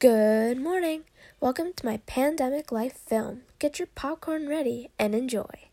Good morning. Welcome to my pandemic life film. Get your popcorn ready and enjoy.